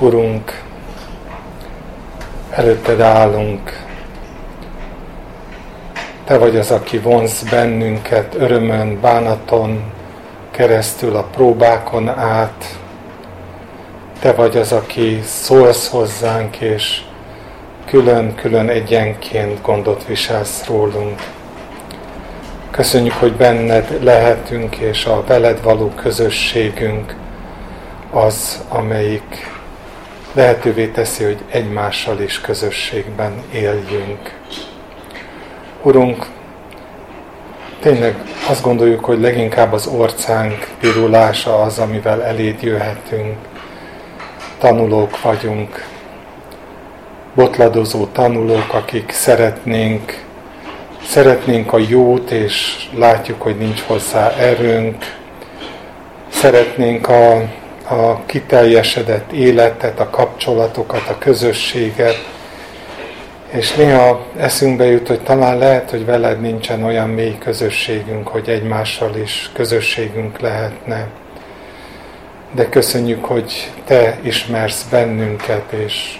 Urunk, előtted állunk. Te vagy az, aki vonz bennünket örömön, bánaton, keresztül a próbákon át. Te vagy az, aki szólsz hozzánk, és külön-külön egyenként gondot viselsz rólunk. Köszönjük, hogy benned lehetünk, és a veled való közösségünk az, amelyik lehetővé teszi, hogy egymással is közösségben éljünk. Urunk, tényleg azt gondoljuk, hogy leginkább az orcánk pirulása az, amivel eléd jöhetünk. Tanulók vagyunk, botladozó tanulók, akik szeretnénk, szeretnénk a jót, és látjuk, hogy nincs hozzá erőnk. Szeretnénk a, a kiteljesedett életet, a kapcsolatokat, a közösséget, és néha eszünkbe jut, hogy talán lehet, hogy veled nincsen olyan mély közösségünk, hogy egymással is közösségünk lehetne. De köszönjük, hogy Te ismersz bennünket, és,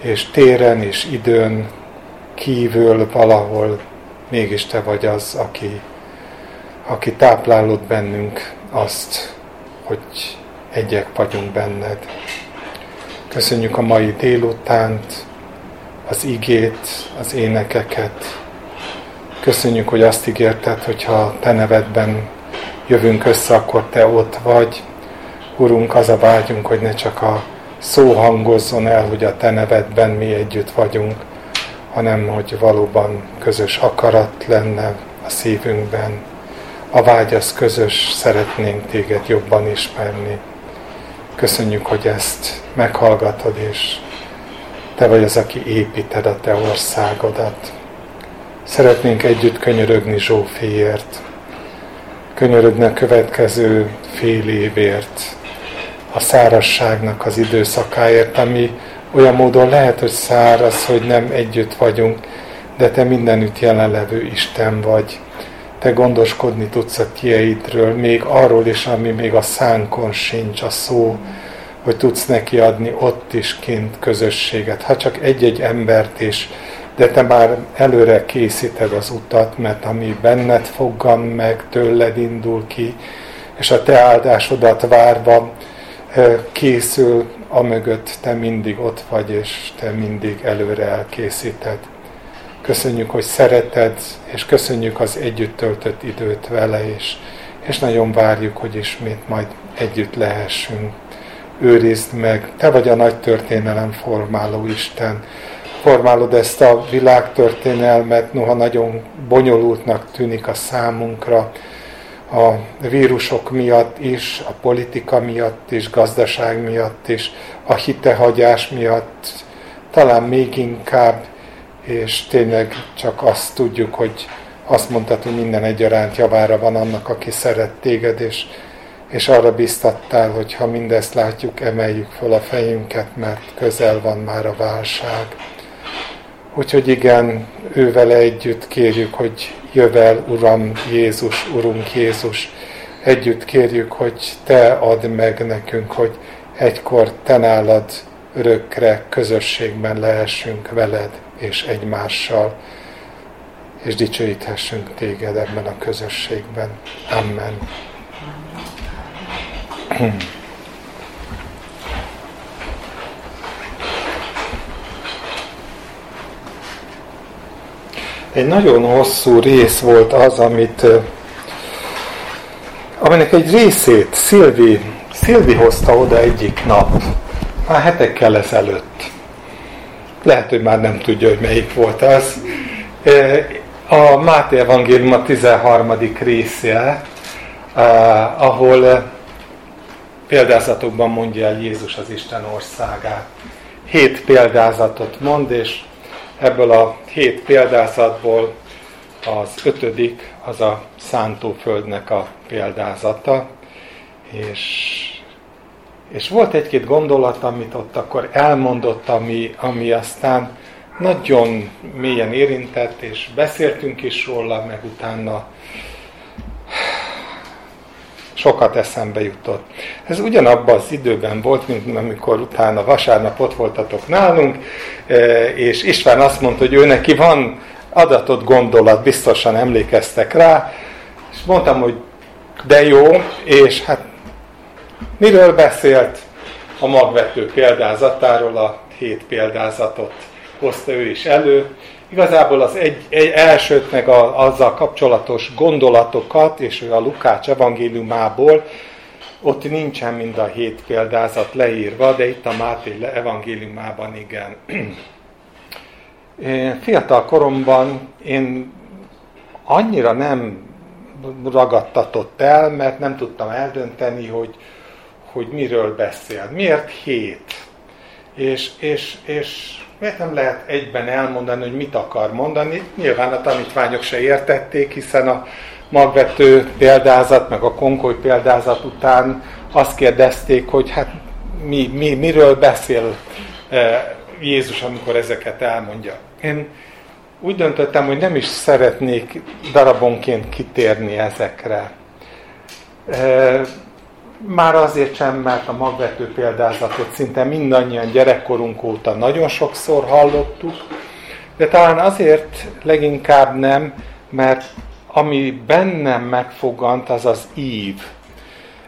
és téren és időn kívül valahol mégis Te vagy az, aki, aki táplálod bennünk azt, hogy egyek vagyunk benned. Köszönjük a mai délutánt, az igét, az énekeket. Köszönjük, hogy azt ígérted, hogyha Te nevedben jövünk össze, akkor Te ott vagy. Urunk, az a vágyunk, hogy ne csak a szó hangozzon el, hogy a Te nevedben mi együtt vagyunk, hanem hogy valóban közös akarat lenne a szívünkben. A vágy az közös, szeretnénk Téged jobban ismerni. Köszönjük, hogy ezt meghallgatod, és te vagy az, aki építed a Te országodat. Szeretnénk együtt könyörögni Zsófiért, könyörögni a következő fél évért, a szárasságnak az időszakáért, ami olyan módon lehet, hogy száraz, hogy nem együtt vagyunk, de Te mindenütt jelenlevő Isten vagy. Te gondoskodni tudsz a tieidről, még arról is, ami még a szánkon sincs, a szó, hogy tudsz neki adni ott is kint közösséget, ha csak egy-egy embert is, de te már előre készíted az utat, mert ami benned foggan meg, tőled indul ki, és a te áldásodat várva készül, amögött te mindig ott vagy, és te mindig előre elkészíted. Köszönjük, hogy szereted, és köszönjük az együtt töltött időt vele is, és nagyon várjuk, hogy ismét majd együtt lehessünk őrizd meg. Te vagy a nagy történelem formáló Isten. Formálod ezt a világtörténelmet, noha nagyon bonyolultnak tűnik a számunkra, a vírusok miatt is, a politika miatt is, gazdaság miatt is, a hitehagyás miatt, talán még inkább, és tényleg csak azt tudjuk, hogy azt mondtad, hogy minden egyaránt javára van annak, aki szeret téged, és és arra biztattál, hogy ha mindezt látjuk, emeljük föl a fejünket, mert közel van már a válság. Úgyhogy igen, ővel együtt kérjük, hogy jövel, Uram Jézus, Urunk Jézus, együtt kérjük, hogy Te add meg nekünk, hogy egykor Te nálad örökre közösségben lehessünk veled és egymással, és dicsőíthessünk Téged ebben a közösségben. Amen. Egy nagyon hosszú rész volt az, amit aminek egy részét Szilvi, Szilvi hozta oda egyik nap, már hetekkel ezelőtt. Lehet, hogy már nem tudja, hogy melyik volt az. A Máté Evangélium a 13. része, ahol példázatokban mondja el Jézus az Isten országát. Hét példázatot mond, és ebből a hét példázatból az ötödik az a szántóföldnek a példázata, és, és volt egy-két gondolat, amit ott akkor elmondott, ami, ami aztán nagyon mélyen érintett, és beszéltünk is róla, meg utána sokat eszembe jutott. Ez ugyanabban az időben volt, mint amikor utána vasárnap ott voltatok nálunk, és István azt mondta, hogy ő neki van adatott gondolat, biztosan emlékeztek rá, és mondtam, hogy de jó, és hát miről beszélt? A magvető példázatáról, a hét példázatot hozta ő is elő. Igazából az egy, egy elsőt meg a, azzal kapcsolatos gondolatokat, és a Lukács evangéliumából, ott nincsen mind a hét példázat leírva, de itt a Máté evangéliumában igen. Fiatal koromban én annyira nem ragadtatott el, mert nem tudtam eldönteni, hogy, hogy miről beszél. Miért hét? És, és, és miért nem lehet egyben elmondani, hogy mit akar mondani? Nyilván a tanítványok se értették, hiszen a magvető példázat, meg a konkoly példázat után azt kérdezték, hogy hát mi, mi, miről beszél eh, Jézus, amikor ezeket elmondja. Én úgy döntöttem, hogy nem is szeretnék darabonként kitérni ezekre. Már azért sem, mert a magvető példázatot szinte mindannyian gyerekkorunk óta nagyon sokszor hallottuk, de talán azért leginkább nem, mert ami bennem megfogant, az az ív.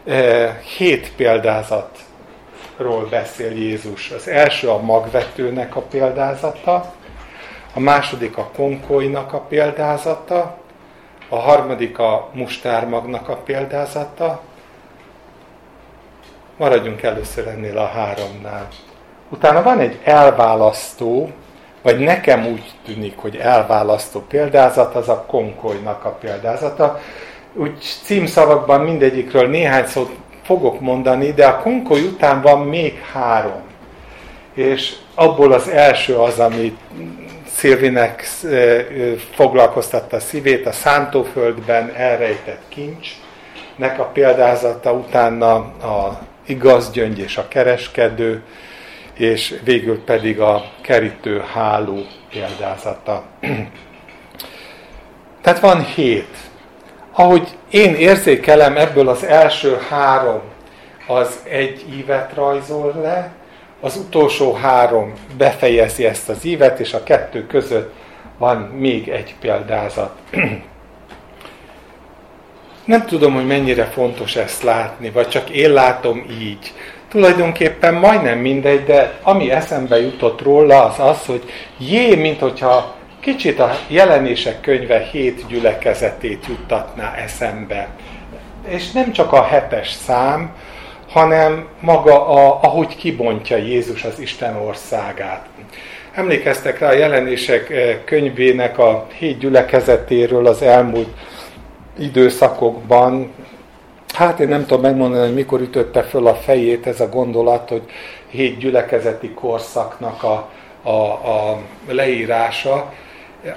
Eh, hét példázatról beszél Jézus. Az első a magvetőnek a példázata, a második a konkolynak a példázata, a harmadik a mustármagnak a példázata, maradjunk először ennél a háromnál. Utána van egy elválasztó, vagy nekem úgy tűnik, hogy elválasztó példázat, az a konkolynak a példázata. Úgy címszavakban mindegyikről néhány szót fogok mondani, de a konkoly után van még három. És abból az első az, ami Szilvinek foglalkoztatta a szívét, a szántóföldben elrejtett kincsnek a példázata, utána a igaz gyöngy és a kereskedő, és végül pedig a kerítő háló példázata. Tehát van hét. Ahogy én érzékelem, ebből az első három az egy ívet rajzol le, az utolsó három befejezi ezt az ívet, és a kettő között van még egy példázat. Nem tudom, hogy mennyire fontos ezt látni, vagy csak én látom így. Tulajdonképpen majdnem mindegy, de ami eszembe jutott róla, az az, hogy jé, mint hogyha kicsit a jelenések könyve hét gyülekezetét juttatná eszembe. És nem csak a hetes szám, hanem maga, a, ahogy kibontja Jézus az Isten országát. Emlékeztek rá a jelenések eh, könyvének a hét gyülekezetéről az elmúlt időszakokban, hát én nem tudom megmondani, hogy mikor ütötte föl a fejét ez a gondolat, hogy hét gyülekezeti korszaknak a, a, a leírása.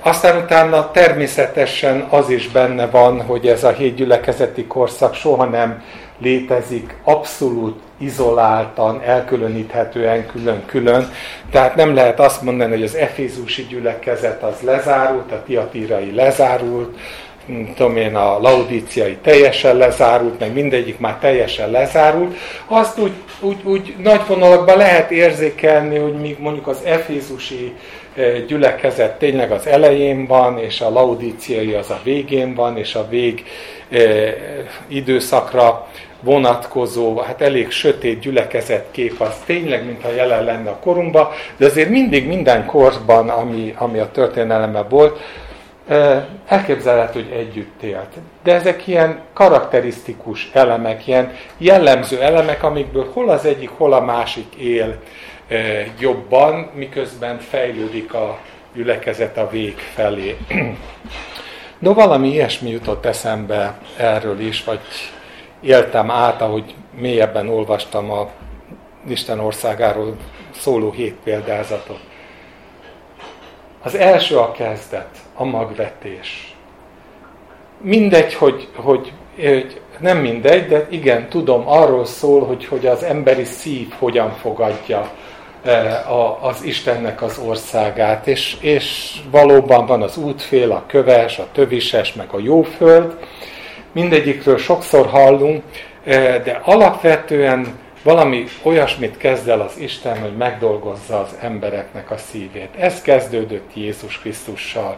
Aztán utána természetesen az is benne van, hogy ez a hét gyülekezeti korszak soha nem létezik abszolút izoláltan, elkülöníthetően külön-külön. Tehát nem lehet azt mondani, hogy az efézusi gyülekezet az lezárult, a tiatírai lezárult, tudom én, a laudíciai teljesen lezárult, meg mindegyik már teljesen lezárult, azt úgy, úgy, úgy nagy vonalakban lehet érzékelni, hogy míg mondjuk az efézusi eh, gyülekezet tényleg az elején van, és a laudíciai az a végén van, és a vég eh, időszakra vonatkozó, hát elég sötét gyülekezet kép az tényleg, mintha jelen lenne a korunkban, de azért mindig minden korban, ami, ami a történelemben volt, elképzelhető, hogy együtt élt. De ezek ilyen karakterisztikus elemek, ilyen jellemző elemek, amikből hol az egyik, hol a másik él jobban, miközben fejlődik a gyülekezet a vég felé. No, valami ilyesmi jutott eszembe erről is, vagy éltem át, ahogy mélyebben olvastam a Isten országáról szóló hét példázatot. Az első a kezdet, a magvetés. Mindegy, hogy, hogy, nem mindegy, de igen, tudom, arról szól, hogy, hogy az emberi szív hogyan fogadja e, az Istennek az országát, és, és valóban van az útfél, a köves, a tövises, meg a jóföld, mindegyikről sokszor hallunk, de alapvetően valami olyasmit kezd el az Isten, hogy megdolgozza az embereknek a szívét. Ez kezdődött Jézus Krisztussal.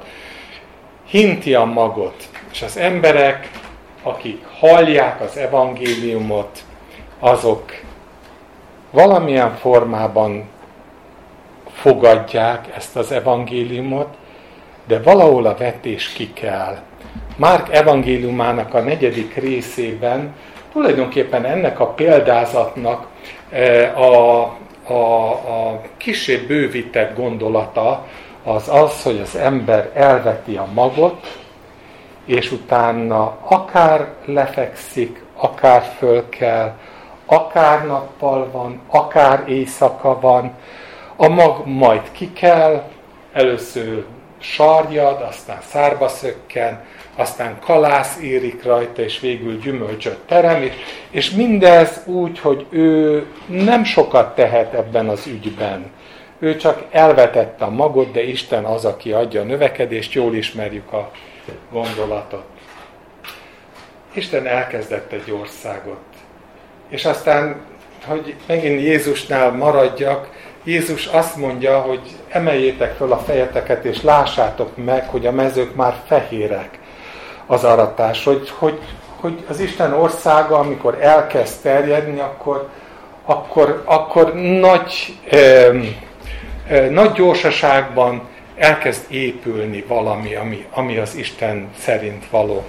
Hinti a magot, és az emberek, akik hallják az evangéliumot, azok valamilyen formában fogadják ezt az evangéliumot, de valahol a vetés ki kell. Márk evangéliumának a negyedik részében tulajdonképpen ennek a példázatnak e, a, a, a kisebb bővített gondolata az az, hogy az ember elveti a magot, és utána akár lefekszik, akár föl kell, akár nappal van, akár éjszaka van, a mag majd ki kell, először sarjad, aztán szárba szökken, aztán kalász érik rajta, és végül gyümölcsöt terem, és, és mindez úgy, hogy ő nem sokat tehet ebben az ügyben. Ő csak elvetette a magot, de Isten az, aki adja a növekedést, jól ismerjük a gondolatot. Isten elkezdett egy országot. És aztán, hogy megint Jézusnál maradjak, Jézus azt mondja, hogy emeljétek föl a fejeteket, és lássátok meg, hogy a mezők már fehérek az aratás, hogy, hogy, hogy az Isten országa, amikor elkezd terjedni, akkor, akkor, akkor nagy, eh, eh, nagy gyorsaságban elkezd épülni valami, ami, ami az Isten szerint való.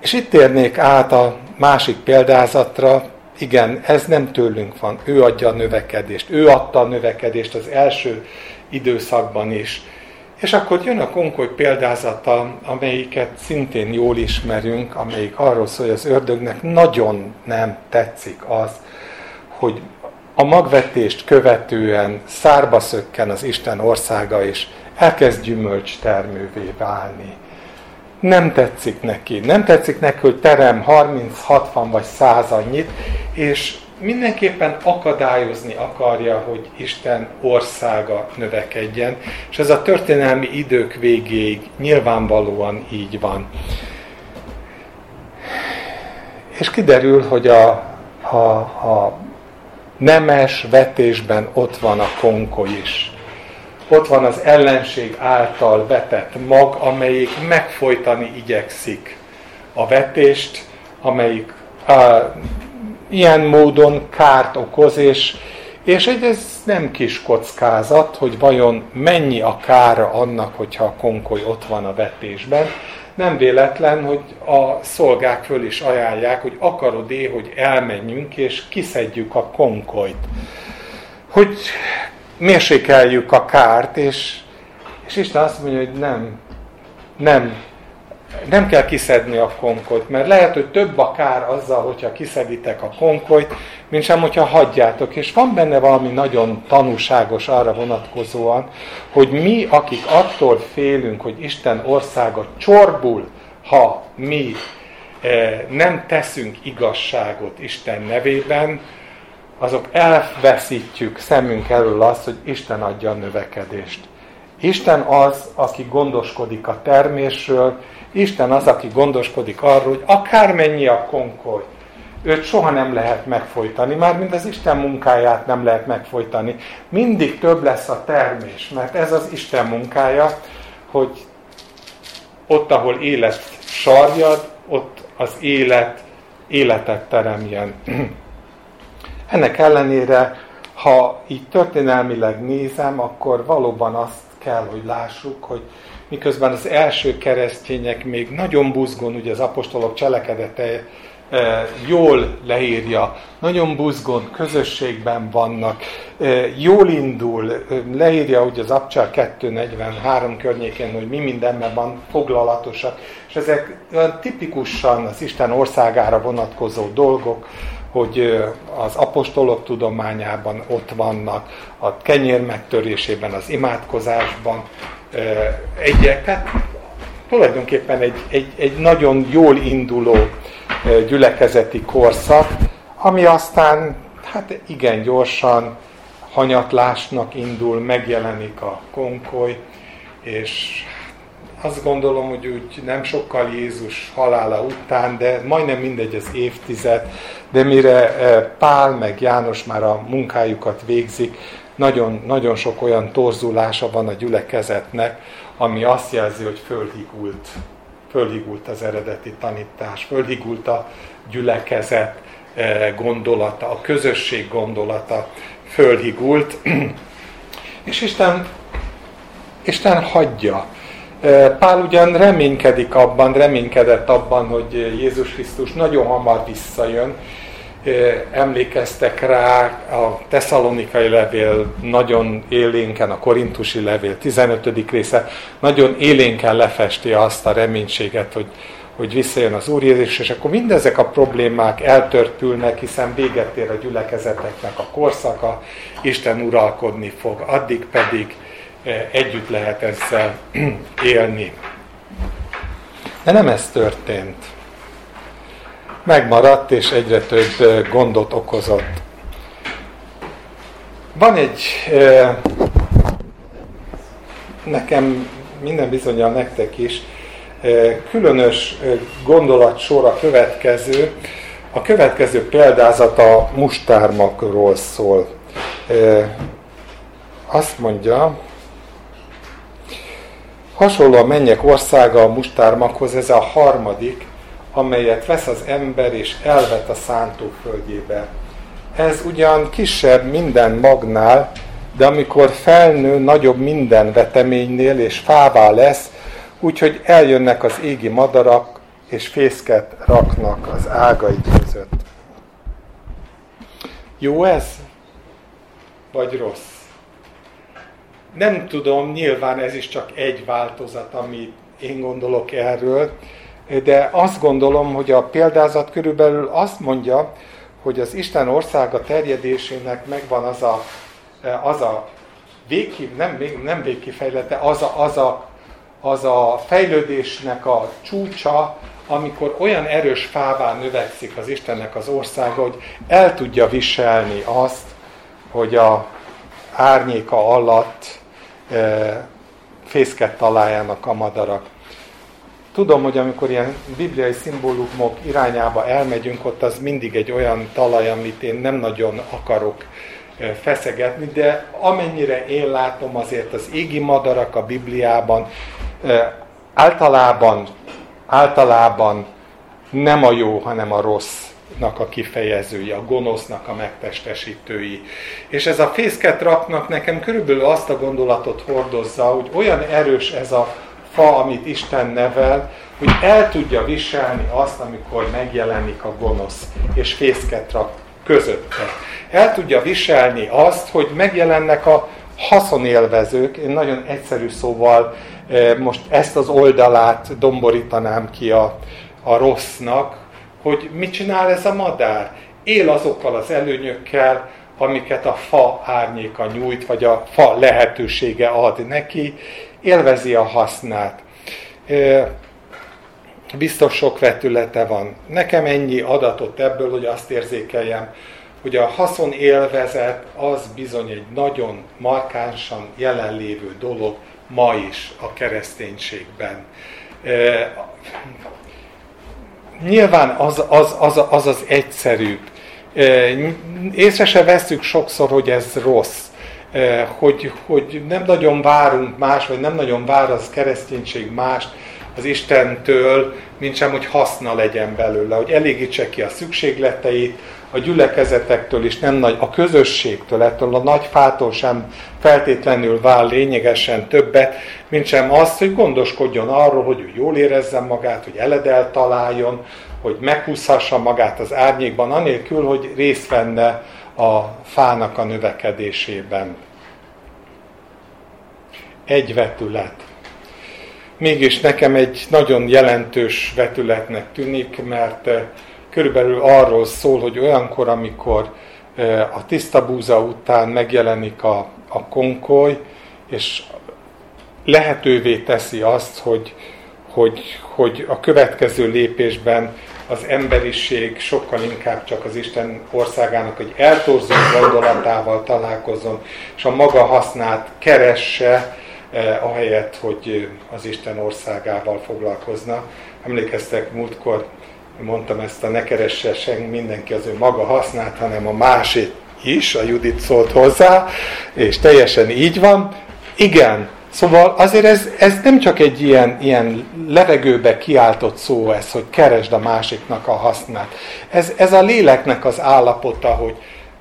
És itt térnék át a másik példázatra, igen, ez nem tőlünk van, ő adja a növekedést, ő adta a növekedést az első időszakban is. És akkor jön a konkoly példázata, amelyiket szintén jól ismerünk, amelyik arról szól, hogy az ördögnek nagyon nem tetszik az, hogy a magvetést követően szárba szökken az Isten országa, és elkezd gyümölcs termővé válni. Nem tetszik neki. Nem tetszik neki, hogy terem 30, 60 vagy 100 annyit, és mindenképpen akadályozni akarja, hogy Isten országa növekedjen, és ez a történelmi idők végéig nyilvánvalóan így van. És kiderül, hogy a, a, a nemes vetésben ott van a konkoly is. Ott van az ellenség által vetett mag, amelyik megfojtani igyekszik a vetést, amelyik ilyen módon kárt okoz, és, és ez nem kis kockázat, hogy vajon mennyi a kára annak, hogyha a konkoly ott van a vetésben. Nem véletlen, hogy a szolgák föl is ajánlják, hogy akarod-e, hogy elmenjünk és kiszedjük a konkolyt. Hogy mérsékeljük a kárt, és, és Isten azt mondja, hogy nem, nem nem kell kiszedni a konkolyt, mert lehet, hogy több a kár azzal, hogyha kiszeditek a konkolyt, mint sem, hogyha hagyjátok. És van benne valami nagyon tanúságos arra vonatkozóan, hogy mi, akik attól félünk, hogy Isten országa csorbul, ha mi eh, nem teszünk igazságot Isten nevében, azok elveszítjük szemünk elől azt, hogy Isten adja a növekedést. Isten az, aki gondoskodik a termésről, Isten az, aki gondoskodik arról, hogy akármennyi a konkoly, őt soha nem lehet megfojtani, már mind az Isten munkáját nem lehet megfojtani. Mindig több lesz a termés, mert ez az Isten munkája, hogy ott, ahol élet sarjad, ott az élet életet teremjen. Ennek ellenére, ha így történelmileg nézem, akkor valóban azt kell, hogy lássuk, hogy miközben az első keresztények még nagyon buzgón, ugye az apostolok cselekedete e, jól leírja, nagyon buzgón közösségben vannak, e, jól indul, e, leírja ugye az Abcsár 243 környékén, hogy mi mindenben van foglalatosak, és ezek tipikusan az Isten országára vonatkozó dolgok, hogy az apostolok tudományában ott vannak, a kenyér megtörésében, az imádkozásban, egyek, tehát tulajdonképpen egy, egy, egy nagyon jól induló gyülekezeti korszak, ami aztán hát igen gyorsan hanyatlásnak indul, megjelenik a konkoly, és azt gondolom, hogy úgy nem sokkal Jézus halála után, de majdnem mindegy az évtized, de mire Pál meg János már a munkájukat végzik, nagyon, nagyon sok olyan torzulása van a gyülekezetnek, ami azt jelzi, hogy fölhigult, fölhigult az eredeti tanítás, fölhigult a gyülekezet gondolata, a közösség gondolata fölhigult, és Isten, Isten hagyja. Pál ugyan reménykedik abban, reménykedett abban, hogy Jézus Krisztus nagyon hamar visszajön. Emlékeztek rá a tesszalonikai levél nagyon élénken, a korintusi levél 15. része nagyon élénken lefesti azt a reménységet, hogy, hogy visszajön az Úr Jézus, és akkor mindezek a problémák eltörpülnek, hiszen véget ér a gyülekezeteknek a korszaka, Isten uralkodni fog, addig pedig együtt lehet ezzel élni. De nem ez történt. Megmaradt, és egyre több eh, gondot okozott. Van egy, eh, nekem minden bizonyal nektek is, különös gondolatsor a következő. A következő példázat a mustármakról szól. Azt mondja, hasonló a mennyek országa a mustármakhoz, ez a harmadik, amelyet vesz az ember és elvet a szántóföldjébe. Ez ugyan kisebb minden magnál, de amikor felnő, nagyobb minden veteménynél, és fává lesz, úgyhogy eljönnek az égi madarak, és fészket raknak az ágai között. Jó ez? Vagy rossz? Nem tudom, nyilván ez is csak egy változat, amit én gondolok erről, de azt gondolom, hogy a példázat körülbelül azt mondja, hogy az Isten országa terjedésének megvan az a, az a végki, nem, nem végkifejlete, az a, az a az a fejlődésnek a csúcsa, amikor olyan erős fává növekszik az Istennek az országa, hogy el tudja viselni azt, hogy a árnyéka alatt fészket találjanak a madarak. Tudom, hogy amikor ilyen bibliai szimbólumok irányába elmegyünk, ott az mindig egy olyan talaj, amit én nem nagyon akarok feszegetni, de amennyire én látom, azért az égi madarak a Bibliában általában, általában nem a jó, hanem a rossznak a kifejezői, a gonosznak a megtestesítői. És ez a fészket raknak nekem körülbelül azt a gondolatot hordozza, hogy olyan erős ez a fa, amit Isten nevel, hogy el tudja viselni azt, amikor megjelenik a gonosz, és fészket rak közötte. El tudja viselni azt, hogy megjelennek a haszonélvezők, én nagyon egyszerű szóval most ezt az oldalát domborítanám ki a, a rossznak, hogy mit csinál ez a madár? Él azokkal az előnyökkel, amiket a fa árnyéka nyújt, vagy a fa lehetősége ad neki, élvezi a hasznát. Biztos sok vetülete van. Nekem ennyi adatot ebből, hogy azt érzékeljem, hogy a haszon élvezet az bizony egy nagyon markánsan jelenlévő dolog ma is a kereszténységben. Nyilván az az, az, az, az egyszerűbb. Észre se veszük sokszor, hogy ez rossz. Hogy, hogy nem nagyon várunk más, vagy nem nagyon vár az kereszténység mást az Istentől, mint sem, hogy haszna legyen belőle, hogy elégítse ki a szükségleteit, a gyülekezetektől is nem nagy, a közösségtől, ettől a nagy fától sem feltétlenül vál lényegesen többet, mint sem azt, hogy gondoskodjon arról, hogy ő jól érezze magát, hogy eledel találjon, hogy meghúzhassa magát az árnyékban, anélkül, hogy részt venne a fának a növekedésében. Egy vetület. Mégis nekem egy nagyon jelentős vetületnek tűnik, mert körülbelül arról szól, hogy olyankor, amikor a tiszta búza után megjelenik a, a konkoly, és lehetővé teszi azt, hogy, hogy, hogy a következő lépésben az emberiség sokkal inkább csak az Isten országának egy eltorzó gondolatával találkozom, és a maga hasznát keresse, ahelyett, hogy az Isten országával foglalkozna. Emlékeztek, múltkor mondtam ezt a ne keresse sen mindenki az ő maga hasznát, hanem a másik is, a Judit szólt hozzá, és teljesen így van. Igen, Szóval azért ez, ez nem csak egy ilyen, ilyen levegőbe kiáltott szó ez, hogy keresd a másiknak a hasznát. Ez, ez a léleknek az állapota, hogy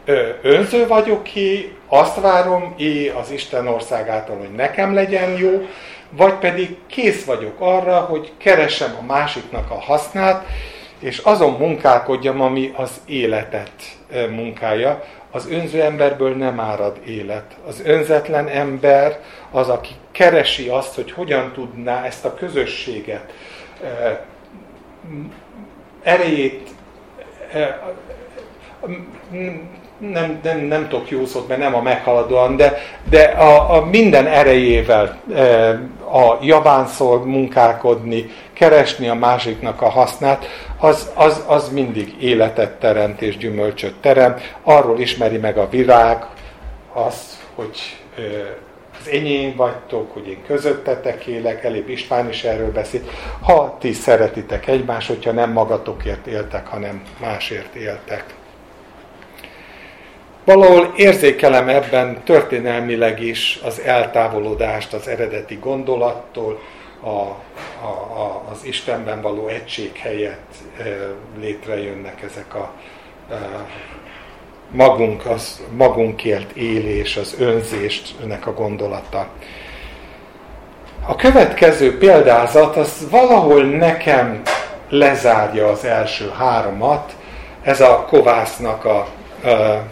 ö, önző vagyok ki, azt várom é az Isten országától, hogy nekem legyen jó, vagy pedig kész vagyok arra, hogy keresem a másiknak a hasznát, és azon munkálkodjam, ami az életet munkája. Az önző emberből nem árad élet. Az önzetlen ember az, aki keresi azt, hogy hogyan tudná ezt a közösséget, erejét, nem, nem, nem tudok jó szót, mert nem a meghaladóan, de, de a, a minden erejével a javánszol munkálkodni, keresni a másiknak a hasznát, az, az, az mindig életet teremt és gyümölcsöt teremt. Arról ismeri meg a virág azt, hogy az enyém vagytok, hogy én közöttetek élek, Elég István is erről beszél. Ha ti szeretitek egymást, hogyha nem magatokért éltek, hanem másért éltek. Valahol érzékelem ebben történelmileg is az eltávolodást az eredeti gondolattól, a, a, a, az Istenben való egység helyett e, létrejönnek ezek a e, magunk, az magunkért élés, az önzésnek a gondolata. A következő példázat az valahol nekem lezárja az első háromat, ez a kovásznak a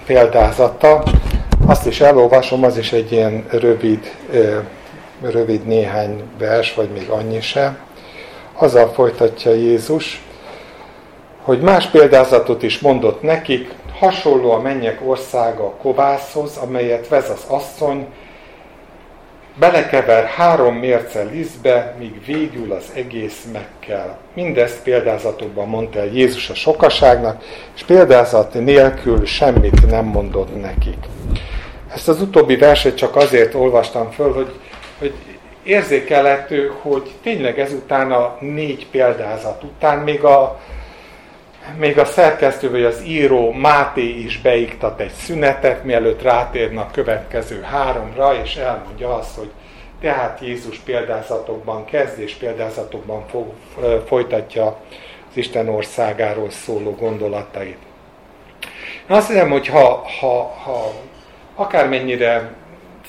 példázata. Azt is elolvasom, az is egy ilyen rövid, rövid néhány vers, vagy még annyi se. Azzal folytatja Jézus, hogy más példázatot is mondott nekik, hasonló a mennyek országa a kovászhoz, amelyet vez az asszony, belekever három mérce lisztbe, míg végül az egész meg kell. Mindezt példázatokban mondta el Jézus a sokaságnak, és példázat nélkül semmit nem mondott nekik. Ezt az utóbbi verset csak azért olvastam föl, hogy, hogy érzékelhető, hogy tényleg ezután a négy példázat után még a, még a szerkesztő vagy az író Máté is beiktat egy szünetet, mielőtt rátérne a következő háromra, és elmondja azt, hogy tehát Jézus példázatokban kezd, és példázatokban fog, folytatja az Isten országáról szóló gondolatait. Én azt hiszem, hogy ha, ha, ha akármennyire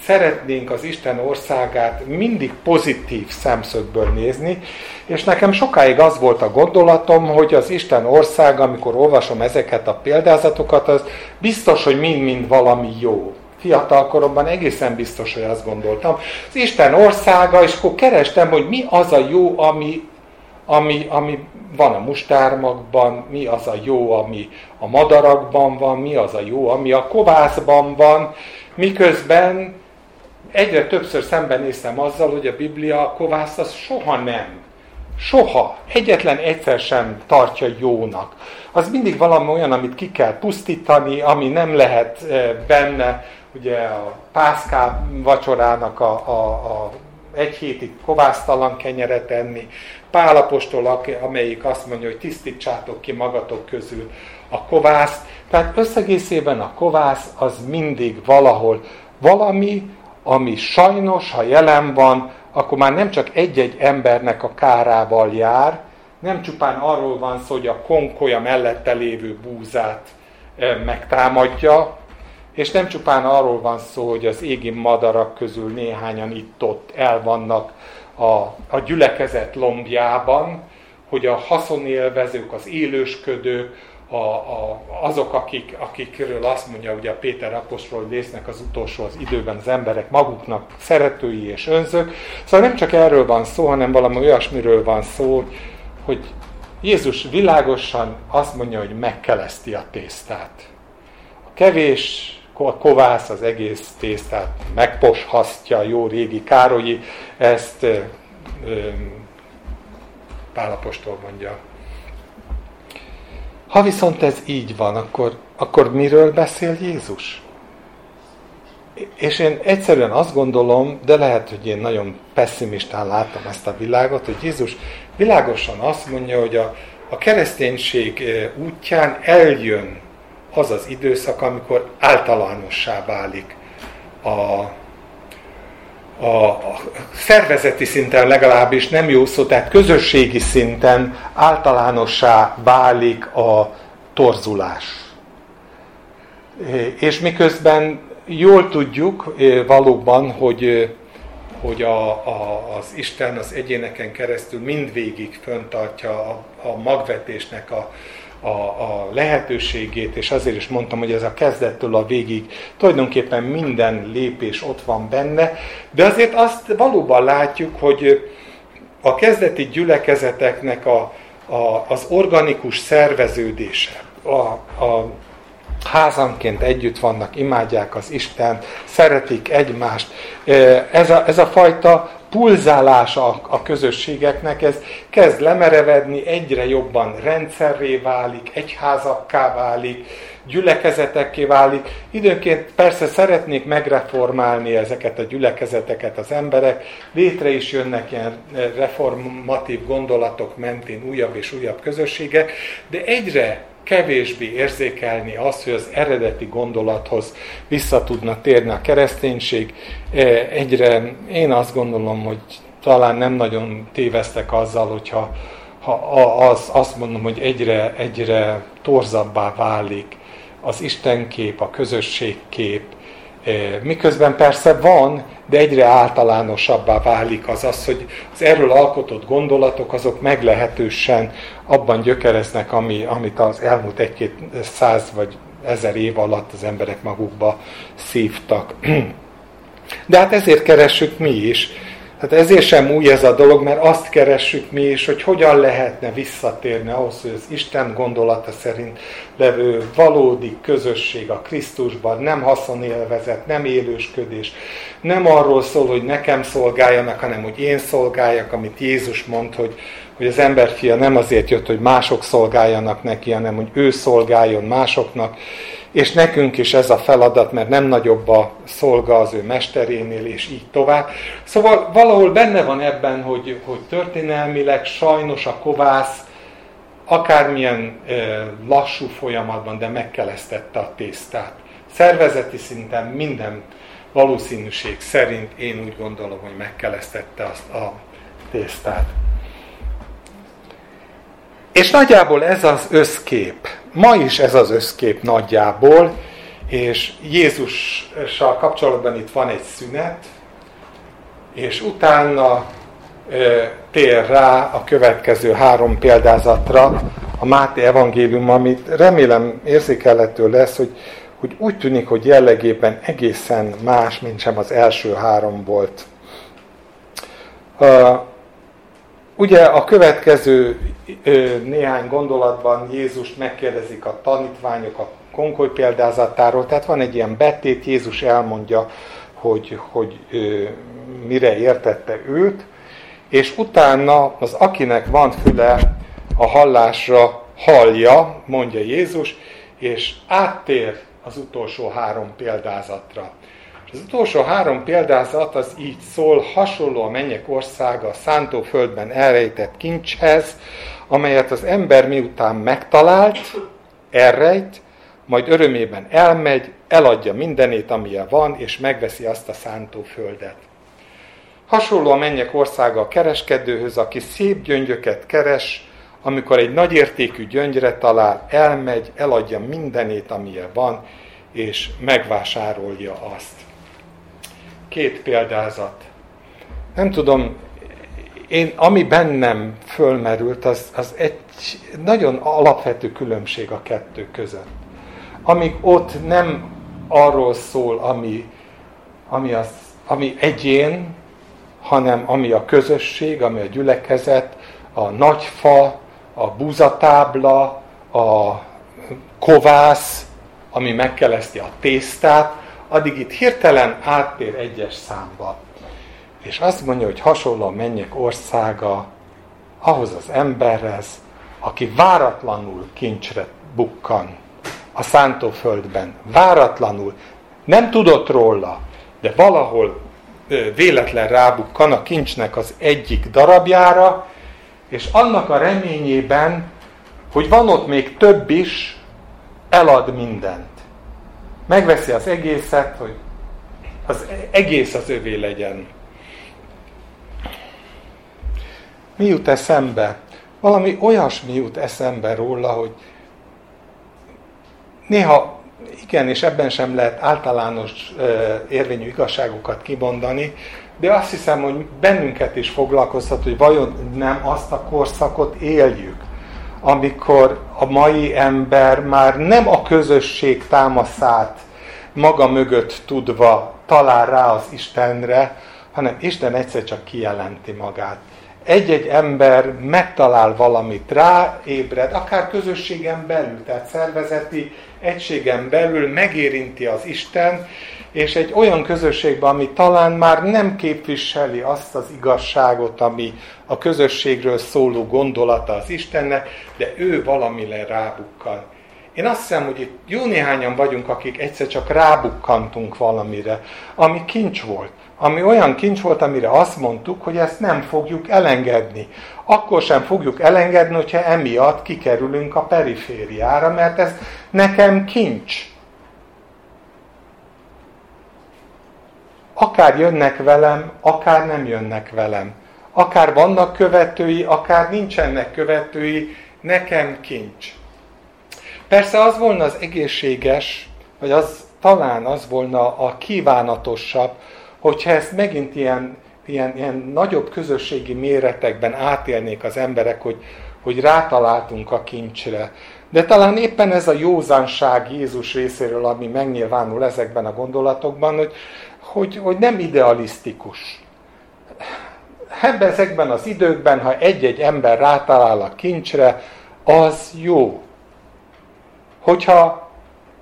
szeretnénk az Isten országát mindig pozitív szemszögből nézni, és nekem sokáig az volt a gondolatom, hogy az Isten ország, amikor olvasom ezeket a példázatokat, az biztos, hogy mind-mind valami jó. Fiatal koromban egészen biztos, hogy azt gondoltam. Az Isten országa, és akkor kerestem, hogy mi az a jó, ami, ami, ami van a mustármagban, mi az a jó, ami a madarakban van, mi az a jó, ami a kovászban van, miközben egyre többször szembenéztem azzal, hogy a Biblia kovász az soha nem, soha, egyetlen egyszer sem tartja jónak. Az mindig valami olyan, amit ki kell pusztítani, ami nem lehet eh, benne, ugye a pászká vacsorának a, a, a egy hétig kovásztalan kenyeret enni, Pálapostól, amelyik azt mondja, hogy tisztítsátok ki magatok közül a kovászt. Tehát összegészében a kovász az mindig valahol valami, ami sajnos, ha jelen van, akkor már nem csak egy-egy embernek a kárával jár, nem csupán arról van szó, hogy a konkolya mellette lévő búzát megtámadja, és nem csupán arról van szó, hogy az égi madarak közül néhányan itt-ott el vannak a, a gyülekezet lombjában, hogy a haszonélvezők, az élősködők, a, a, azok, akik, akikről azt mondja ugye a Péter apostol, hogy lesznek az utolsó az időben az emberek maguknak szeretői és önzők. Szóval nem csak erről van szó, hanem valami olyasmiről van szó, hogy Jézus világosan azt mondja, hogy megkeleszti a tésztát. A kevés a kovász az egész tésztát megposhasztja, jó régi Károlyi, ezt Pálapostól mondja. Ha viszont ez így van, akkor, akkor miről beszél Jézus? És én egyszerűen azt gondolom, de lehet, hogy én nagyon pessimistán látom ezt a világot, hogy Jézus világosan azt mondja, hogy a, a kereszténység útján eljön az az időszak, amikor általánossá válik a, a, szervezeti szinten legalábbis nem jó szó, tehát közösségi szinten általánossá válik a torzulás. És miközben jól tudjuk valóban, hogy, hogy a, a, az Isten az egyéneken keresztül mindvégig föntartja a, a magvetésnek a, a, a lehetőségét, és azért is mondtam, hogy ez a kezdettől a végig tulajdonképpen minden lépés ott van benne, de azért azt valóban látjuk, hogy a kezdeti gyülekezeteknek a, a, az organikus szerveződése, a, a házanként együtt vannak, imádják az Istent, szeretik egymást. Ez a, ez a fajta pulzálás a, közösségeknek, ez kezd lemerevedni, egyre jobban rendszerré válik, egyházakká válik, gyülekezetekké válik. Időnként persze szeretnék megreformálni ezeket a gyülekezeteket az emberek, létre is jönnek ilyen reformatív gondolatok mentén újabb és újabb közösségek, de egyre kevésbé érzékelni azt, hogy az eredeti gondolathoz vissza tudna térni a kereszténység. E, egyre én azt gondolom, hogy talán nem nagyon téveztek azzal, hogyha ha az, azt mondom, hogy egyre, egyre torzabbá válik az Istenkép, a közösségkép, Miközben persze van, de egyre általánosabbá válik az az, hogy az erről alkotott gondolatok azok meglehetősen abban gyökereznek, ami, amit az elmúlt egy-két száz vagy ezer év alatt az emberek magukba szívtak. De hát ezért keressük mi is tehát ezért sem új ez a dolog, mert azt keressük mi is, hogy hogyan lehetne visszatérni ahhoz, hogy az Isten gondolata szerint levő valódi közösség a Krisztusban, nem haszonélvezet, nem élősködés, nem arról szól, hogy nekem szolgáljanak, hanem hogy én szolgáljak, amit Jézus mond, hogy, hogy az emberfia nem azért jött, hogy mások szolgáljanak neki, hanem hogy ő szolgáljon másoknak, és nekünk is ez a feladat, mert nem nagyobb a szolga az ő mesterénél, és így tovább. Szóval valahol benne van ebben, hogy, hogy történelmileg sajnos a kovász akármilyen e, lassú folyamatban, de megkelesztette a tésztát. Szervezeti szinten minden valószínűség szerint én úgy gondolom, hogy megkelesztette azt a tésztát. És nagyjából ez az összkép. Ma is ez az összkép nagyjából, és Jézussal kapcsolatban itt van egy szünet, és utána e, tér rá a következő három példázatra, a Máté evangélium, amit remélem érzékelhető lesz, hogy, hogy úgy tűnik, hogy jellegében egészen más, mint sem az első három volt. Ugye a következő néhány gondolatban Jézust megkérdezik a tanítványok a konkoly példázatáról, tehát van egy ilyen betét, Jézus elmondja, hogy, hogy mire értette őt, és utána az akinek van füle a hallásra hallja, mondja Jézus, és áttér az utolsó három példázatra. Az utolsó három példázat az így szól, hasonló a mennyek országa a szántóföldben elrejtett kincshez, amelyet az ember miután megtalált, elrejt, majd örömében elmegy, eladja mindenét, amilyen van, és megveszi azt a szántóföldet. Hasonló a mennyek országa a kereskedőhöz, aki szép gyöngyöket keres, amikor egy nagyértékű gyöngyre talál, elmegy, eladja mindenét, amilyen van, és megvásárolja azt két példázat. Nem tudom, én, ami bennem fölmerült, az, az egy nagyon alapvető különbség a kettő között. Amíg ott nem arról szól, ami, ami, az, ami egyén, hanem ami a közösség, ami a gyülekezet, a nagyfa, a búzatábla, a kovász, ami megkeleszti a tésztát, addig itt hirtelen áttér egyes számba. És azt mondja, hogy hasonló a mennyek országa ahhoz az emberhez, aki váratlanul kincsre bukkan a szántóföldben. Váratlanul. Nem tudott róla. de valahol véletlen rábukkan a kincsnek az egyik darabjára, és annak a reményében, hogy van ott még több is, elad mindent. Megveszi az egészet, hogy az egész az övé legyen. Mi jut eszembe? Valami olyasmi jut eszembe róla, hogy néha igen, és ebben sem lehet általános érvényű igazságokat kimondani, de azt hiszem, hogy bennünket is foglalkoztat, hogy vajon nem azt a korszakot éljük, amikor a mai ember már nem a közösség támaszát maga mögött tudva talál rá az Istenre, hanem Isten egyszer csak kijelenti magát. Egy-egy ember megtalál valamit, ráébred, akár közösségen belül, tehát szervezeti egységen belül megérinti az Isten, és egy olyan közösségben, ami talán már nem képviseli azt az igazságot, ami a közösségről szóló gondolata az Istennek, de ő valamire rábukkan. Én azt hiszem, hogy itt jó néhányan vagyunk, akik egyszer csak rábukkantunk valamire, ami kincs volt. Ami olyan kincs volt, amire azt mondtuk, hogy ezt nem fogjuk elengedni. Akkor sem fogjuk elengedni, hogyha emiatt kikerülünk a perifériára, mert ez nekem kincs. Akár jönnek velem, akár nem jönnek velem. Akár vannak követői, akár nincsenek követői, nekem kincs. Persze az volna az egészséges, vagy az talán az volna a kívánatosabb, hogyha ezt megint ilyen, ilyen, ilyen nagyobb közösségi méretekben átélnék az emberek, hogy, hogy rátaláltunk a kincsre. De talán éppen ez a józanság Jézus részéről, ami megnyilvánul ezekben a gondolatokban, hogy, hogy, hogy nem idealisztikus. Ebben ezekben az időkben, ha egy-egy ember rátalál a kincsre, az jó. Hogyha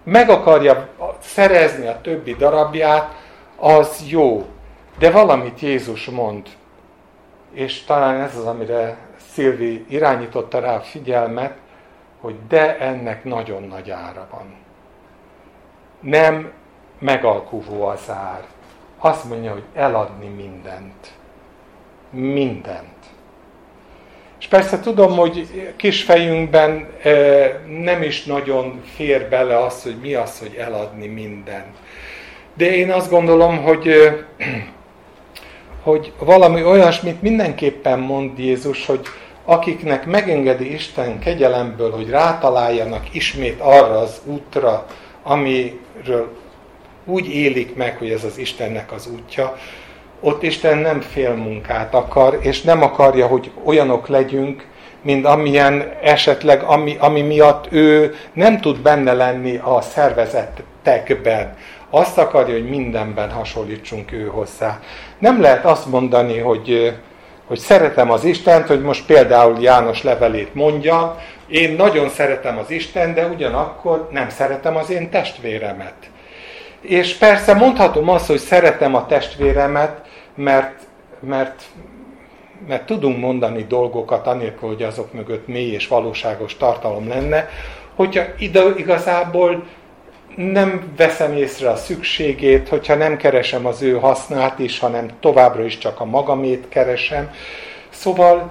meg akarja szerezni a többi darabját, az jó. De valamit Jézus mond, és talán ez az, amire Szilvi irányította rá a figyelmet, hogy de ennek nagyon nagy ára van. Nem megalkuvó az ár. Azt mondja, hogy eladni mindent. Mindent. És persze tudom, hogy kis fejünkben nem is nagyon fér bele az, hogy mi az, hogy eladni mindent. De én azt gondolom, hogy, hogy valami olyasmit mindenképpen mond Jézus, hogy akiknek megengedi Isten kegyelemből, hogy rátaláljanak ismét arra az útra, amiről úgy élik meg, hogy ez az Istennek az útja, ott Isten nem fél munkát akar, és nem akarja, hogy olyanok legyünk, mint amilyen esetleg, ami, ami miatt ő nem tud benne lenni a szervezetekben. Azt akarja, hogy mindenben hasonlítsunk ő hozzá. Nem lehet azt mondani, hogy, hogy szeretem az Istent, hogy most például János levelét mondja, én nagyon szeretem az Isten, de ugyanakkor nem szeretem az én testvéremet. És persze mondhatom azt, hogy szeretem a testvéremet, mert, mert, mert tudunk mondani dolgokat, anélkül, hogy azok mögött mély és valóságos tartalom lenne, hogyha ide igazából nem veszem észre a szükségét, hogyha nem keresem az ő hasznát is, hanem továbbra is csak a magamét keresem. Szóval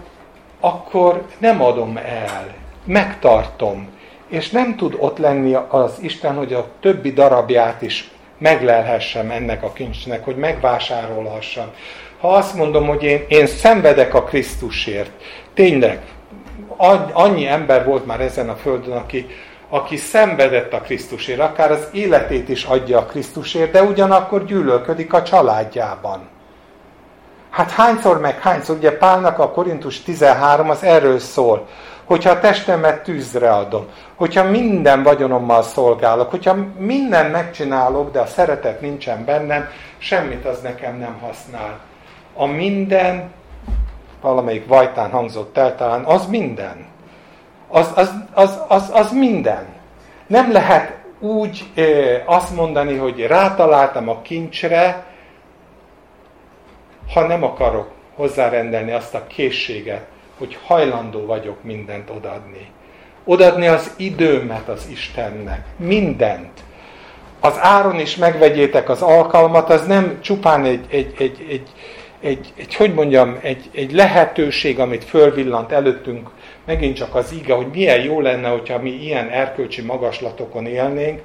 akkor nem adom el, megtartom, és nem tud ott lenni az Isten, hogy a többi darabját is meglelhessem ennek a kincsnek, hogy megvásárolhassam. Ha azt mondom, hogy én, én szenvedek a Krisztusért, tényleg, annyi ember volt már ezen a földön, aki, aki szenvedett a Krisztusért, akár az életét is adja a Krisztusért, de ugyanakkor gyűlölködik a családjában. Hát hányszor meg hányszor, ugye Pálnak a Korintus 13 az erről szól, hogyha a testemet tűzre adom, hogyha minden vagyonommal szolgálok, hogyha minden megcsinálok, de a szeretet nincsen bennem, semmit az nekem nem használ. A minden, valamelyik vajtán hangzott el talán, az minden. Az, az, az, az, az minden. Nem lehet úgy e, azt mondani, hogy rátaláltam a kincsre, ha nem akarok hozzárendelni azt a készséget, hogy hajlandó vagyok mindent odadni. Odadni az időmet az Istennek. Mindent. az áron is megvegyétek az alkalmat, az nem csupán egy, egy, egy, egy, egy, egy hogy mondjam, egy, egy lehetőség, amit fölvillant előttünk, megint csak az ige, hogy milyen jó lenne, hogyha mi ilyen erkölcsi magaslatokon élnénk,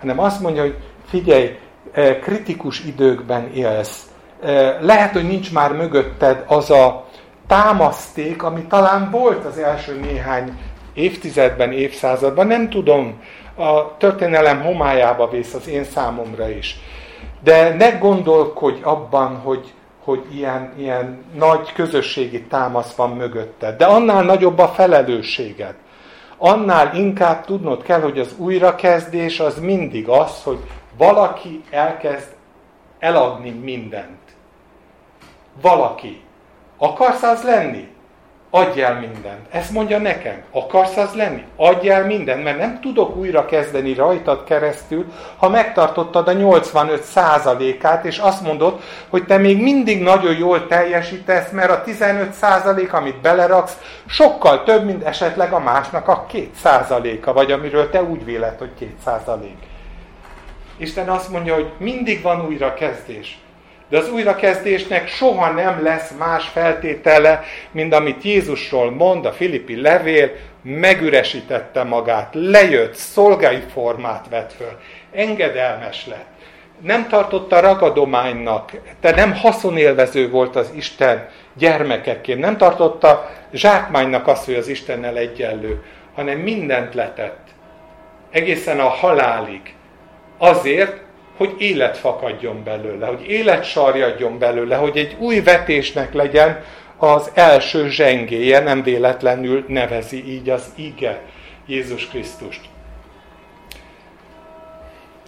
hanem azt mondja, hogy figyelj, eh, kritikus időkben élsz. Eh, lehet, hogy nincs már mögötted az a támaszték, ami talán volt az első néhány évtizedben, évszázadban, nem tudom, a történelem homályába vész az én számomra is. De ne gondolkodj abban, hogy, hogy ilyen, ilyen nagy közösségi támasz van mögötted. De annál nagyobb a felelősséged. Annál inkább tudnod kell, hogy az újrakezdés az mindig az, hogy valaki elkezd eladni mindent. Valaki. Akarsz az lenni? Adj el mindent. Ezt mondja nekem. Akarsz az lenni? Adj el mindent, mert nem tudok újra kezdeni rajtad keresztül, ha megtartottad a 85%-át, és azt mondod, hogy te még mindig nagyon jól teljesítesz, mert a 15% amit beleraksz, sokkal több, mint esetleg a másnak a 2%-a, vagy amiről te úgy véled, hogy 2%. Isten azt mondja, hogy mindig van újra kezdés. De az újrakezdésnek soha nem lesz más feltétele, mint amit Jézusról mond a Filippi levél, megüresítette magát, lejött, szolgai formát vett föl, engedelmes lett. Nem tartotta ragadománynak, de nem haszonélvező volt az Isten gyermekeként, nem tartotta zsákmánynak azt, hogy az Istennel egyenlő, hanem mindent letett. Egészen a halálig. Azért, hogy élet fakadjon belőle, hogy élet sarjadjon belőle, hogy egy új vetésnek legyen az első zsengéje, nem véletlenül nevezi így az ige Jézus Krisztust.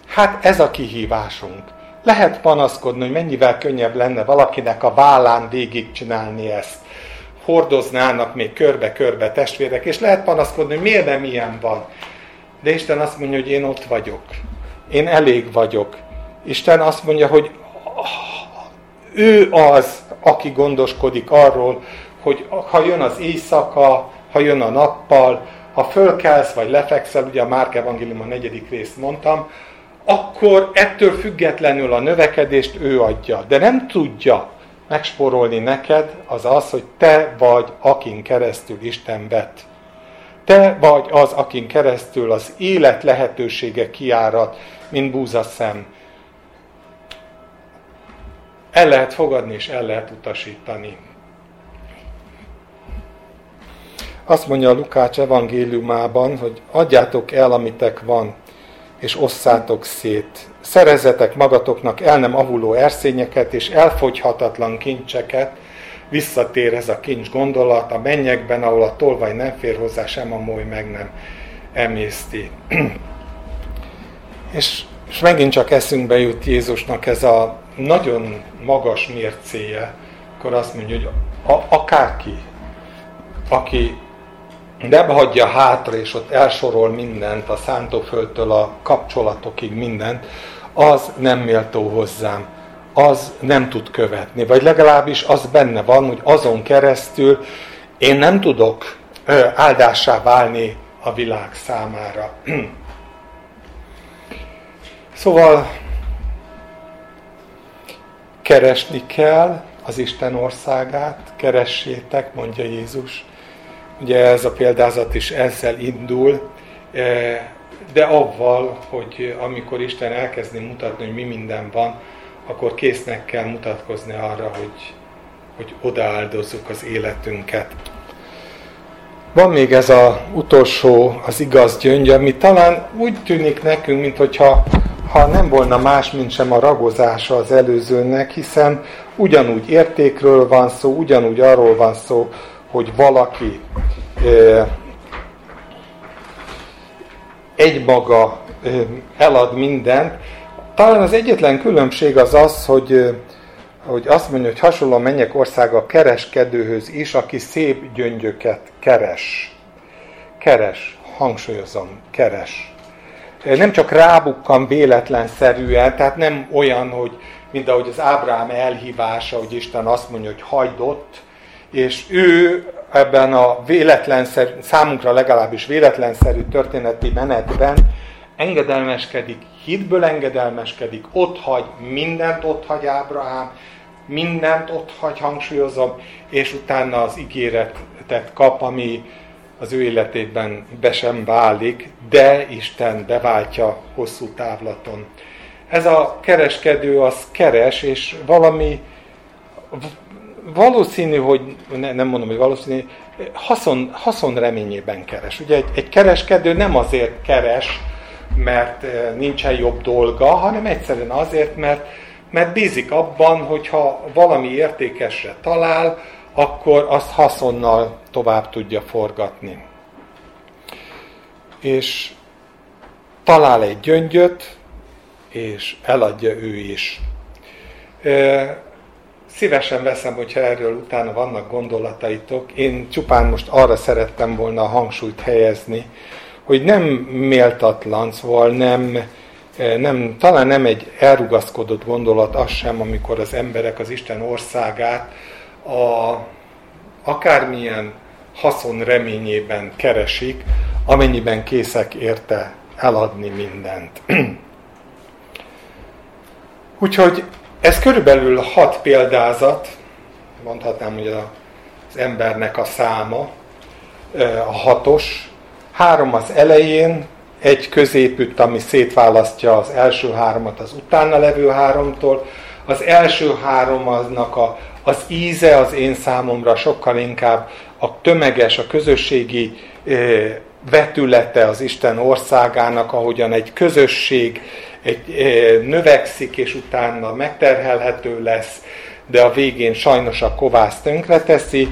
Hát ez a kihívásunk. Lehet panaszkodni, hogy mennyivel könnyebb lenne valakinek a vállán végigcsinálni ezt. Hordoznának még körbe-körbe testvérek, és lehet panaszkodni, hogy miért nem ilyen van. De Isten azt mondja, hogy én ott vagyok. Én elég vagyok. Isten azt mondja, hogy ő az, aki gondoskodik arról, hogy ha jön az éjszaka, ha jön a nappal, ha fölkelsz vagy lefekszel, ugye a Márk Evangélium a negyedik részt mondtam, akkor ettől függetlenül a növekedést ő adja. De nem tudja megspórolni neked az az, hogy te vagy, akin keresztül Isten vett. Te vagy az, akin keresztül az élet lehetősége kiárat, mint búzaszem. El lehet fogadni és el lehet utasítani. Azt mondja a Lukács evangéliumában, hogy adjátok el, amitek van, és osszátok szét. Szerezzetek magatoknak el nem avuló erszényeket és elfogyhatatlan kincseket, visszatér ez a kincs gondolat a mennyekben, ahol a tolvaj nem fér hozzá, sem a moly meg nem emészti. és, és megint csak eszünkbe jut Jézusnak ez a nagyon magas mércéje, akkor azt mondja, hogy a, akárki, aki nem hagyja hátra, és ott elsorol mindent, a szántóföldtől a kapcsolatokig mindent, az nem méltó hozzám, az nem tud követni, vagy legalábbis az benne van, hogy azon keresztül én nem tudok áldássá válni a világ számára. Szóval keresni kell az Isten országát, keressétek, mondja Jézus. Ugye ez a példázat is ezzel indul, de avval, hogy amikor Isten elkezdi mutatni, hogy mi minden van, akkor késznek kell mutatkozni arra, hogy, hogy odaáldozzuk az életünket. Van még ez az utolsó, az igaz gyöngy, ami talán úgy tűnik nekünk, mintha ha nem volna más, mint sem a ragozása az előzőnek, hiszen ugyanúgy értékről van szó, ugyanúgy arról van szó, hogy valaki e, egymaga elad mindent. Talán az egyetlen különbség az az, hogy, hogy azt mondja, hogy hasonló a mennyek országa kereskedőhöz is, aki szép gyöngyöket keres. Keres, hangsúlyozom, keres nem csak rábukkan véletlenszerűen, tehát nem olyan, hogy mint ahogy az Ábrám elhívása, hogy Isten azt mondja, hogy hagyd ott, és ő ebben a véletlenszerű, számunkra legalábbis véletlenszerű történeti menetben engedelmeskedik, hitből engedelmeskedik, ott hagy, mindent ott hagy Ábrahám, mindent ott hagy, hangsúlyozom, és utána az ígéretet kap, ami az ő életében be sem válik, de Isten beváltja hosszú távlaton. Ez a kereskedő az keres, és valami valószínű, hogy ne, nem mondom, hogy valószínű, haszon, haszon reményében keres. Ugye egy, egy kereskedő nem azért keres, mert eh, nincsen jobb dolga, hanem egyszerűen azért, mert, mert bízik abban, hogyha valami értékesre talál, akkor azt haszonnal tovább tudja forgatni. És talál egy gyöngyöt, és eladja ő is. Eh, Szívesen veszem, hogyha erről utána vannak gondolataitok. Én csupán most arra szerettem volna a hangsúlyt helyezni, hogy nem méltatlan, szóval nem, eh, nem, talán nem egy elrugaszkodott gondolat az sem, amikor az emberek az Isten országát a, akármilyen haszon reményében keresik, amennyiben készek érte eladni mindent. Úgyhogy ez körülbelül hat példázat, mondhatnám, hogy az embernek a száma, a hatos. Három az elején, egy középütt, ami szétválasztja az első háromat az utána levő háromtól. Az első három aznak a, az íze az én számomra sokkal inkább a tömeges, a közösségi vetülete az Isten országának, ahogyan egy közösség egy, növekszik, és utána megterhelhető lesz, de a végén sajnos a kovász tönkreteszi,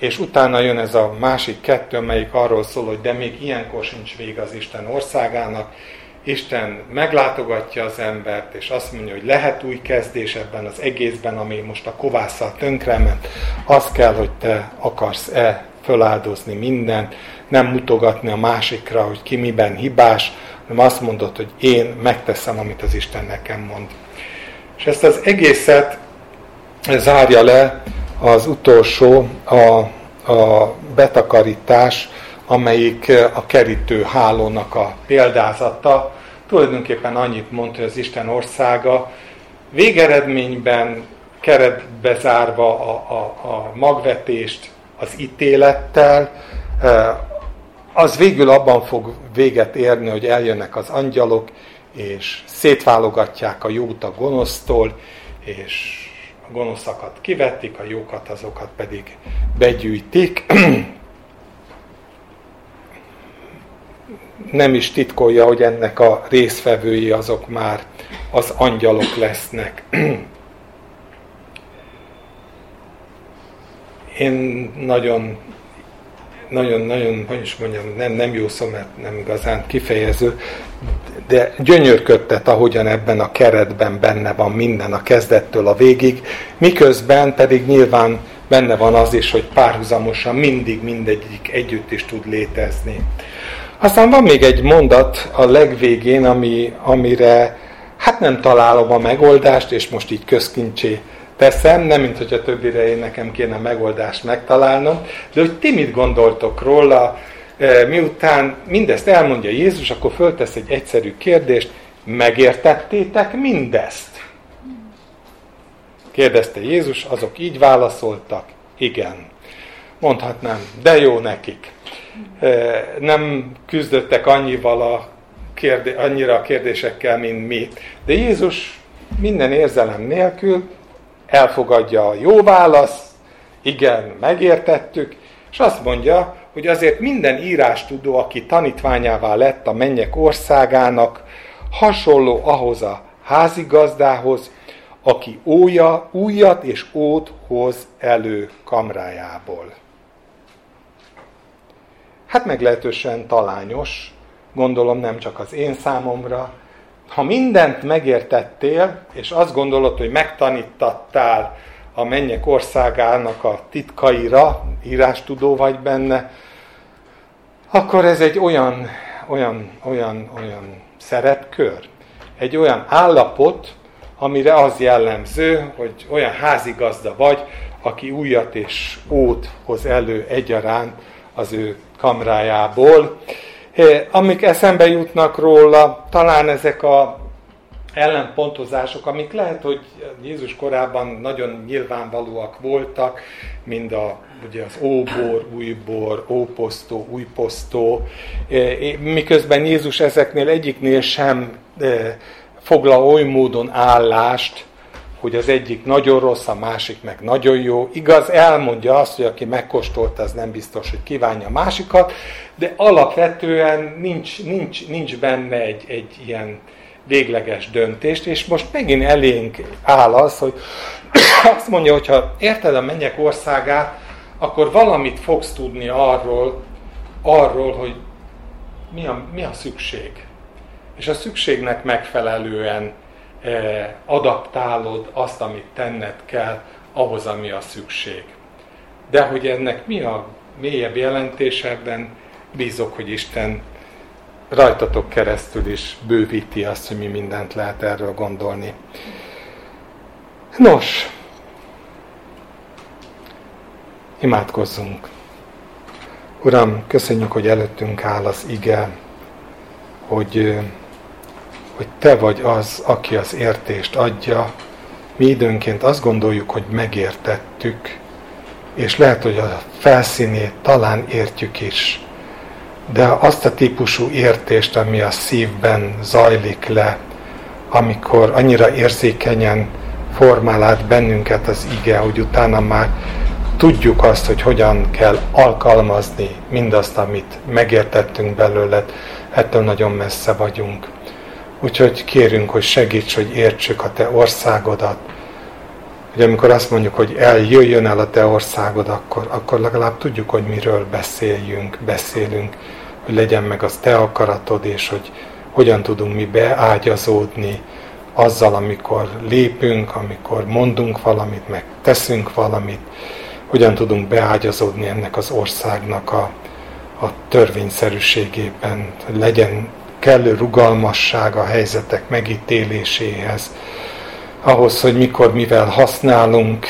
és utána jön ez a másik kettő, amelyik arról szól, hogy de még ilyenkor sincs vége az Isten országának, Isten meglátogatja az embert, és azt mondja, hogy lehet új kezdés ebben az egészben, ami most a kovásszal tönkrement. Az kell, hogy te akarsz-e föláldozni mindent, nem mutogatni a másikra, hogy ki miben hibás, hanem azt mondod, hogy én megteszem, amit az Isten nekem mond. És ezt az egészet zárja le az utolsó, a, a betakarítás, amelyik a kerítő hálónak a példázata. Tulajdonképpen annyit mondta, hogy az Isten országa végeredményben keretbe zárva a, a, a magvetést az ítélettel, az végül abban fog véget érni, hogy eljönnek az angyalok, és szétválogatják a jót a gonosztól, és gonoszakat kivették, a jókat azokat pedig begyűjtik. Nem is titkolja, hogy ennek a részfevői azok már az angyalok lesznek. Én nagyon nagyon-nagyon, hogy is mondjam, nem, nem jó szó, mert nem igazán kifejező, de gyönyörködtet, ahogyan ebben a keretben benne van minden a kezdettől a végig, miközben pedig nyilván benne van az is, hogy párhuzamosan mindig mindegyik együtt is tud létezni. Aztán van még egy mondat a legvégén, ami, amire hát nem találom a megoldást, és most így közkincsé teszem, nem mint hogy a többire én nekem kéne megoldást megtalálnom, de hogy ti mit gondoltok róla, e, miután mindezt elmondja Jézus, akkor föltesz egy egyszerű kérdést, megértettétek mindezt? Kérdezte Jézus, azok így válaszoltak, igen. Mondhatnám, de jó nekik. E, nem küzdöttek annyival a kérdé, annyira a kérdésekkel, mint mi. De Jézus minden érzelem nélkül elfogadja a jó válasz, igen, megértettük, és azt mondja, hogy azért minden írás tudó, aki tanítványává lett a mennyek országának, hasonló ahhoz a házigazdához, aki ója, újat és ót hoz elő kamrájából. Hát meglehetősen talányos, gondolom nem csak az én számomra, ha mindent megértettél, és azt gondolod, hogy megtanítattál a mennyek országának a titkaira, írástudó vagy benne, akkor ez egy olyan, olyan, olyan, olyan szerepkör, egy olyan állapot, amire az jellemző, hogy olyan házigazda vagy, aki újat és ót hoz elő egyaránt az ő kamrájából, Amik eszembe jutnak róla, talán ezek a ellenpontozások, amik lehet, hogy Jézus korában nagyon nyilvánvalóak voltak, mind a, ugye az óbor, újbor, óposztó, újposztó, miközben Jézus ezeknél egyiknél sem foglal oly módon állást, hogy az egyik nagyon rossz, a másik meg nagyon jó. Igaz, elmondja azt, hogy aki megkóstolta, az nem biztos, hogy kívánja a másikat, de alapvetően nincs, nincs, nincs benne egy, egy ilyen végleges döntést, és most megint elénk áll az, hogy azt mondja, hogy ha érted a mennyek országát, akkor valamit fogsz tudni arról, arról, hogy mi a, mi a szükség. És a szükségnek megfelelően adaptálod azt, amit tenned kell, ahhoz, ami a szükség. De hogy ennek mi a mélyebb jelentésebben, bízok, hogy Isten rajtatok keresztül is bővíti azt, hogy mi mindent lehet erről gondolni. Nos, imádkozzunk. Uram, köszönjük, hogy előttünk áll az ige, hogy, hogy Te vagy az, aki az értést adja. Mi időnként azt gondoljuk, hogy megértettük, és lehet, hogy a felszínét talán értjük is de azt a típusú értést, ami a szívben zajlik le, amikor annyira érzékenyen formál át bennünket az ige, hogy utána már tudjuk azt, hogy hogyan kell alkalmazni mindazt, amit megértettünk belőle, ettől nagyon messze vagyunk. Úgyhogy kérünk, hogy segíts, hogy értsük a Te országodat, hogy amikor azt mondjuk, hogy eljöjjön el a Te országod, akkor, akkor legalább tudjuk, hogy miről beszéljünk, beszélünk, hogy legyen meg az te akaratod, és hogy hogyan tudunk mi beágyazódni azzal, amikor lépünk, amikor mondunk valamit, meg teszünk valamit, hogyan tudunk beágyazódni ennek az országnak a, a törvényszerűségében, hogy legyen kellő rugalmasság a helyzetek megítéléséhez, ahhoz, hogy mikor mivel használunk,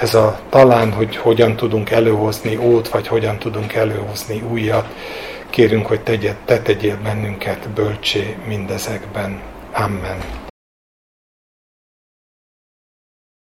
ez a talán, hogy hogyan tudunk előhozni ót, vagy hogyan tudunk előhozni újat, Kérünk, hogy tegyed, te tegyél bennünket bölcsé mindezekben. Amen.